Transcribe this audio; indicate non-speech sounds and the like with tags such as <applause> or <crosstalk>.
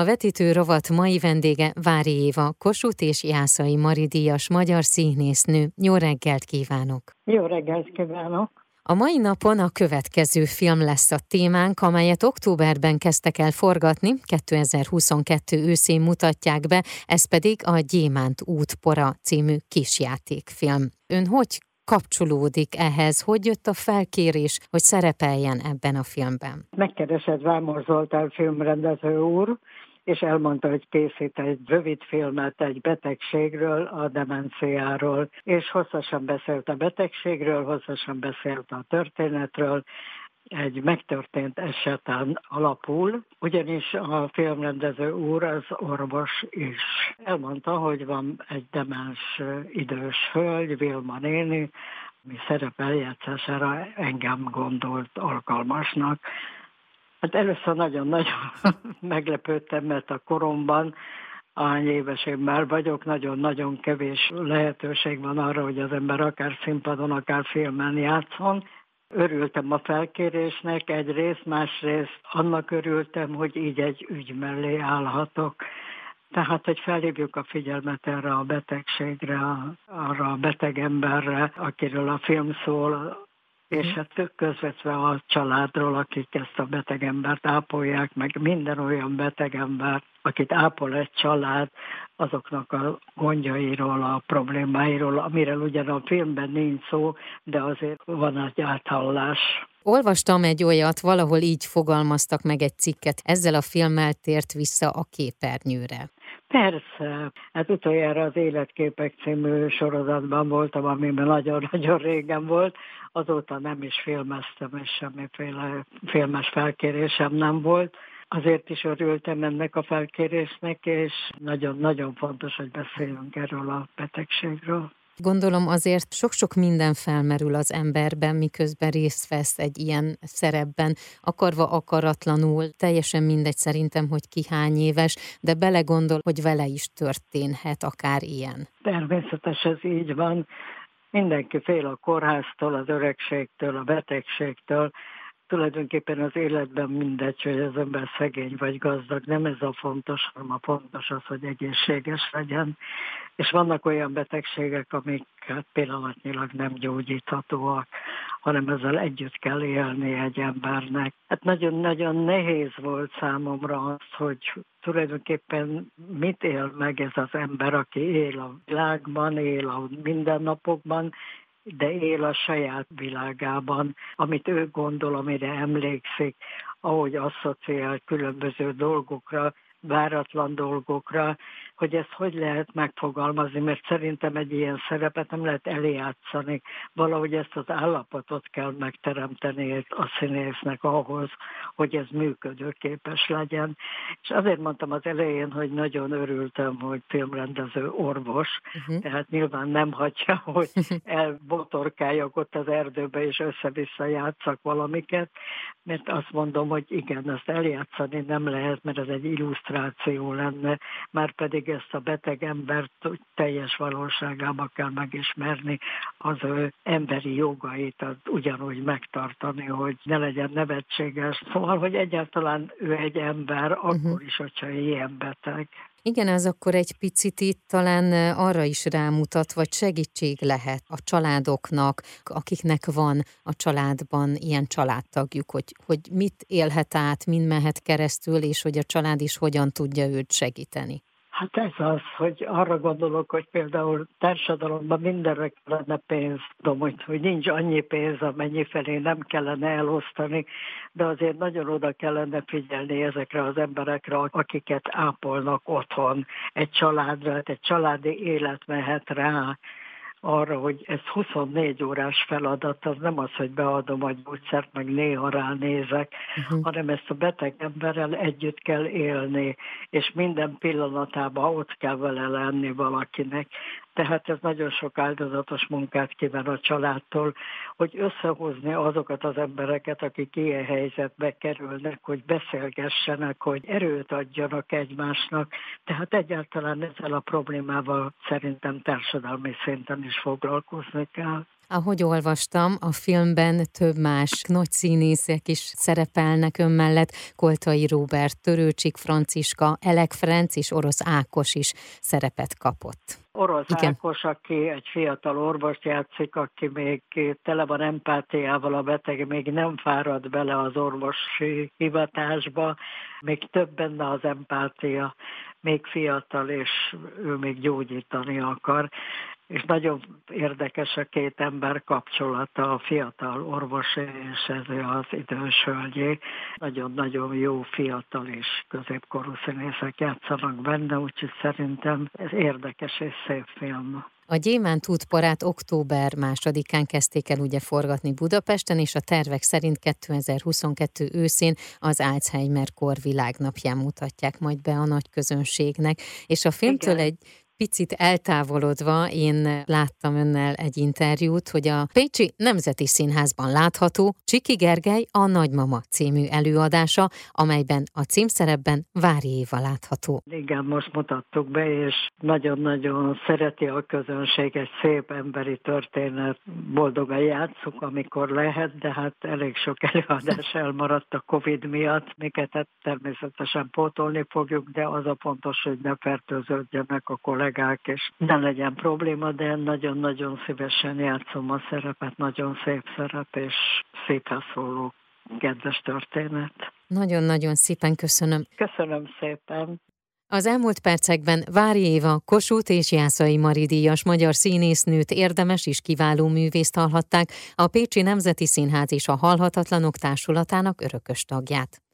A vetítő rovat mai vendége Vári Éva, Kossuth és Jászai Maridíjas magyar színésznő. Jó reggelt kívánok! Jó reggelt kívánok! A mai napon a következő film lesz a témánk, amelyet októberben kezdtek el forgatni, 2022 őszén mutatják be, ez pedig a Gyémánt útpora című kisjátékfilm. Ön hogy kapcsolódik ehhez? Hogy jött a felkérés, hogy szerepeljen ebben a filmben? Megkeresett Vámor Zoltán filmrendező úr, és elmondta, hogy készít egy rövid filmet egy betegségről, a demenciáról, és hosszasan beszélt a betegségről, hosszasan beszélt a történetről, egy megtörtént eseten alapul, ugyanis a filmrendező úr az orvos is. Elmondta, hogy van egy demens idős hölgy, Vilma néni, mi szerep eljátszására engem gondolt alkalmasnak. Hát először nagyon-nagyon <laughs> meglepődtem, mert a koromban ahány éves én már vagyok, nagyon-nagyon kevés lehetőség van arra, hogy az ember akár színpadon, akár filmen játszon, Örültem a felkérésnek egyrészt, másrészt annak örültem, hogy így egy ügy mellé állhatok. Tehát, hogy felhívjuk a figyelmet erre a betegségre, arra a beteg emberre, akiről a film szól, és mhm. hát közvetve a családról, akik ezt a betegembert ápolják, meg minden olyan betegember, akit ápol egy család, azoknak a gondjairól, a problémáiról, amiről ugyan a filmben nincs szó, de azért van egy áthallás. Olvastam egy olyat, valahol így fogalmaztak meg egy cikket, ezzel a filmmel tért vissza a képernyőre. Persze, hát utoljára az Életképek című sorozatban voltam, amiben nagyon-nagyon régen volt, azóta nem is filmeztem, és semmiféle filmes felkérésem nem volt. Azért is örültem ennek a felkérésnek, és nagyon-nagyon fontos, hogy beszéljünk erről a betegségről. Gondolom azért sok-sok minden felmerül az emberben, miközben részt vesz egy ilyen szerepben, akarva akaratlanul, teljesen mindegy szerintem, hogy ki hány éves, de belegondol, hogy vele is történhet akár ilyen. Természetes ez így van. Mindenki fél a kórháztól, az öregségtől, a betegségtől, tulajdonképpen az életben mindegy, hogy az ember szegény vagy gazdag, nem ez a fontos, hanem a fontos az, hogy egészséges legyen. És vannak olyan betegségek, amik hát pillanatnyilag nem gyógyíthatóak, hanem ezzel együtt kell élni egy embernek. Hát nagyon-nagyon nehéz volt számomra az, hogy tulajdonképpen mit él meg ez az ember, aki él a világban, él a mindennapokban, de él a saját világában, amit ő gondol, amire emlékszik, ahogy asszociál különböző dolgokra, váratlan dolgokra, hogy ezt hogy lehet megfogalmazni, mert szerintem egy ilyen szerepet nem lehet eljátszani. Valahogy ezt az állapotot kell megteremteni a színésznek ahhoz, hogy ez működőképes legyen. És azért mondtam az elején, hogy nagyon örültem, hogy filmrendező orvos, uh-huh. tehát nyilván nem hagyja, hogy <laughs> elbotorkáljak ott az erdőbe, és össze-vissza játszak valamiket, mert azt mondom, hogy igen, ezt eljátszani nem lehet, mert ez egy illusztráció lenne, már pedig mindig ezt a beteg embert teljes valóságába kell megismerni, az ő emberi jogait az ugyanúgy megtartani, hogy ne legyen nevetséges. Szóval, hogy egyáltalán ő egy ember, uh-huh. akkor is, hogyha ilyen beteg. Igen, ez akkor egy picit itt talán arra is rámutat, vagy segítség lehet a családoknak, akiknek van a családban ilyen családtagjuk, hogy, hogy mit élhet át, mind mehet keresztül, és hogy a család is hogyan tudja őt segíteni. Hát ez az, hogy arra gondolok, hogy például társadalomban mindenre kellene pénz. Tudom, hogy, hogy nincs annyi pénz, amennyi felé nem kellene elosztani, de azért nagyon oda kellene figyelni ezekre az emberekre, akiket ápolnak otthon. Egy családra, egy családi élet mehet rá, arra, hogy ez 24 órás feladat, az nem az, hogy beadom a gyógyszert, meg néha ránézek, uh-huh. hanem ezt a beteg emberrel együtt kell élni, és minden pillanatában ott kell vele lenni valakinek. Tehát ez nagyon sok áldozatos munkát kíván a családtól, hogy összehozni azokat az embereket, akik ilyen helyzetbe kerülnek, hogy beszélgessenek, hogy erőt adjanak egymásnak. Tehát egyáltalán ezzel a problémával szerintem társadalmi szinten is foglalkozni kell. Ahogy olvastam, a filmben több más nagy színészek is szerepelnek ön mellett, Koltai Róbert, Törőcsik Franciska, Elek Ferenc és Orosz Ákos is szerepet kapott. Orosz Igen. Ákos, aki egy fiatal orvos játszik, aki még tele van empátiával a beteg, még nem fárad bele az orvosi hivatásba, még több benne az empátia, még fiatal, és ő még gyógyítani akar és nagyon érdekes a két ember kapcsolata, a fiatal orvos és ez az idős hölgyé. Nagyon-nagyon jó fiatal és középkorú színészek játszanak benne, úgyhogy szerintem ez érdekes és szép film. A Gyémánt útporát október másodikán kezdték el ugye forgatni Budapesten, és a tervek szerint 2022 őszén az Alzheimer kor világnapján mutatják majd be a nagy közönségnek, és a filmtől Igen. egy picit eltávolodva, én láttam önnel egy interjút, hogy a Pécsi Nemzeti Színházban látható Csiki Gergely a Nagymama című előadása, amelyben a címszerepben Vári Éva látható. Igen, most mutattuk be, és nagyon-nagyon szereti a közönség egy szép emberi történet. Boldogan játszunk, amikor lehet, de hát elég sok előadás elmaradt a Covid miatt, miket hát természetesen pótolni fogjuk, de az a fontos, hogy ne fertőződjenek a kollégák kollégák, és ne legyen probléma, de nagyon-nagyon szívesen játszom a szerepet, nagyon szép szerep, és szépen szóló kedves történet. Nagyon-nagyon szépen köszönöm. Köszönöm szépen. Az elmúlt percekben Vári Éva, Kossuth és Jászai Mari díjas magyar színésznőt érdemes és kiváló művészt hallhatták, a Pécsi Nemzeti Színház és a Halhatatlanok Társulatának örökös tagját.